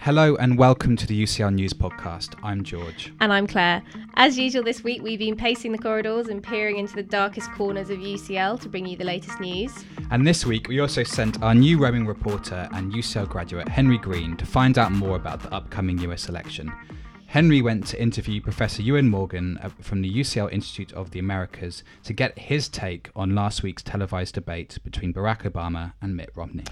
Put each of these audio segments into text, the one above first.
Hello and welcome to the UCL News Podcast. I'm George. And I'm Claire. As usual, this week we've been pacing the corridors and peering into the darkest corners of UCL to bring you the latest news. And this week we also sent our new roaming reporter and UCL graduate Henry Green to find out more about the upcoming US election. Henry went to interview Professor Iwan Morgan uh, from the UCL Institute of the Americas to get his take on last week's televised debate between Barack Obama and Mitt Romney.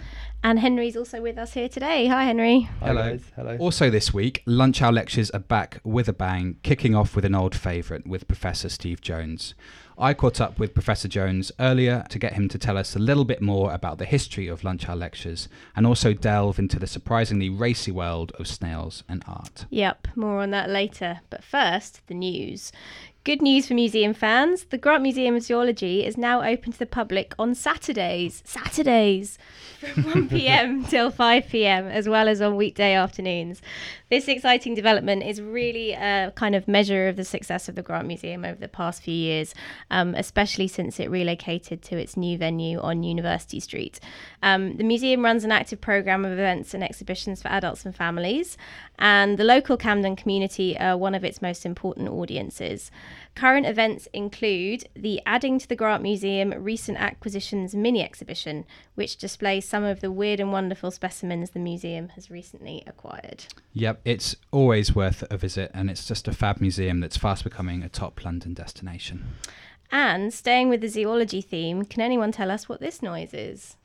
And Henry's also with us here today. Hi, Henry. Hi Hello. guys. Hello. Also, this week, Lunch Hour Lectures are back with a bang, kicking off with an old favourite with Professor Steve Jones. I caught up with Professor Jones earlier to get him to tell us a little bit more about the history of Lunch Hour Lectures and also delve into the surprisingly racy world of snails and art. Yep, more on that later. But first, the news. Good news for museum fans. The Grant Museum of Zoology is now open to the public on Saturdays. Saturdays! From 1 pm till 5 pm, as well as on weekday afternoons. This exciting development is really a kind of measure of the success of the Grant Museum over the past few years, um, especially since it relocated to its new venue on University Street. Um, the museum runs an active programme of events and exhibitions for adults and families, and the local Camden community are one of its most important audiences. Current events include the Adding to the Grant Museum Recent Acquisitions mini exhibition, which displays some of the weird and wonderful specimens the museum has recently acquired. Yep, it's always worth a visit, and it's just a fab museum that's fast becoming a top London destination. And staying with the zoology theme, can anyone tell us what this noise is?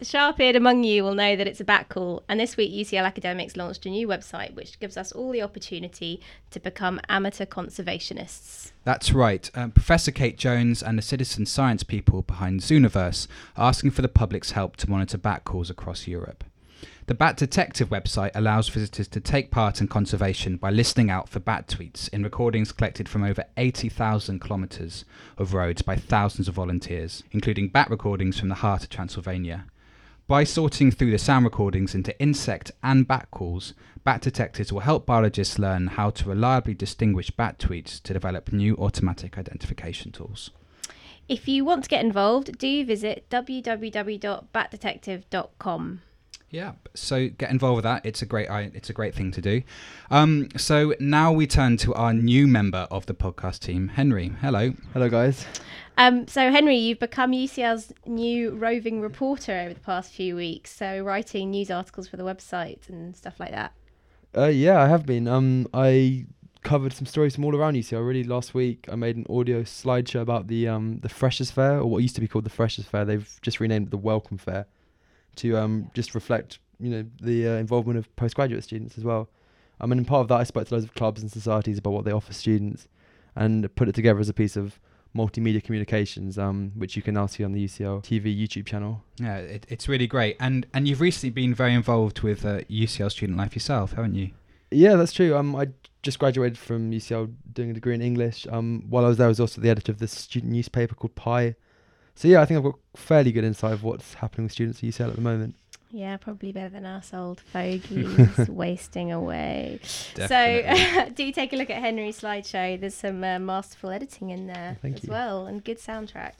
The sharp eared among you will know that it's a bat call, and this week UCL Academics launched a new website which gives us all the opportunity to become amateur conservationists. That's right. Um, Professor Kate Jones and the citizen science people behind Zooniverse are asking for the public's help to monitor bat calls across Europe. The Bat Detective website allows visitors to take part in conservation by listening out for bat tweets in recordings collected from over 80,000 kilometres of roads by thousands of volunteers, including bat recordings from the heart of Transylvania. By sorting through the sound recordings into insect and bat calls, bat detectives will help biologists learn how to reliably distinguish bat tweets to develop new automatic identification tools. If you want to get involved, do visit www.batdetective.com. Yeah, so get involved with that. It's a great, it's a great thing to do. Um, so now we turn to our new member of the podcast team, Henry. Hello. Hello guys. Um, so, Henry, you've become UCL's new roving reporter over the past few weeks, so writing news articles for the website and stuff like that. Uh, yeah, I have been. Um, I covered some stories from all around UCL. Really, last week I made an audio slideshow about the um the Freshers Fair, or what used to be called the Freshers Fair. They've just renamed it the Welcome Fair, to um just reflect you know the uh, involvement of postgraduate students as well. I mean, part of that I spoke to loads of clubs and societies about what they offer students, and put it together as a piece of multimedia communications, um, which you can now see on the UCL TV YouTube channel. Yeah, it, it's really great. And and you've recently been very involved with uh, UCL student life yourself, haven't you? Yeah, that's true. Um, I just graduated from UCL doing a degree in English. Um, while I was there, I was also the editor of this student newspaper called Pi. So yeah, I think I've got fairly good insight of what's happening with students at UCL at the moment. Yeah, probably better than us old fogies wasting away. Definitely. So, do take a look at Henry's slideshow. There's some uh, masterful editing in there Thank as you. well, and good soundtrack.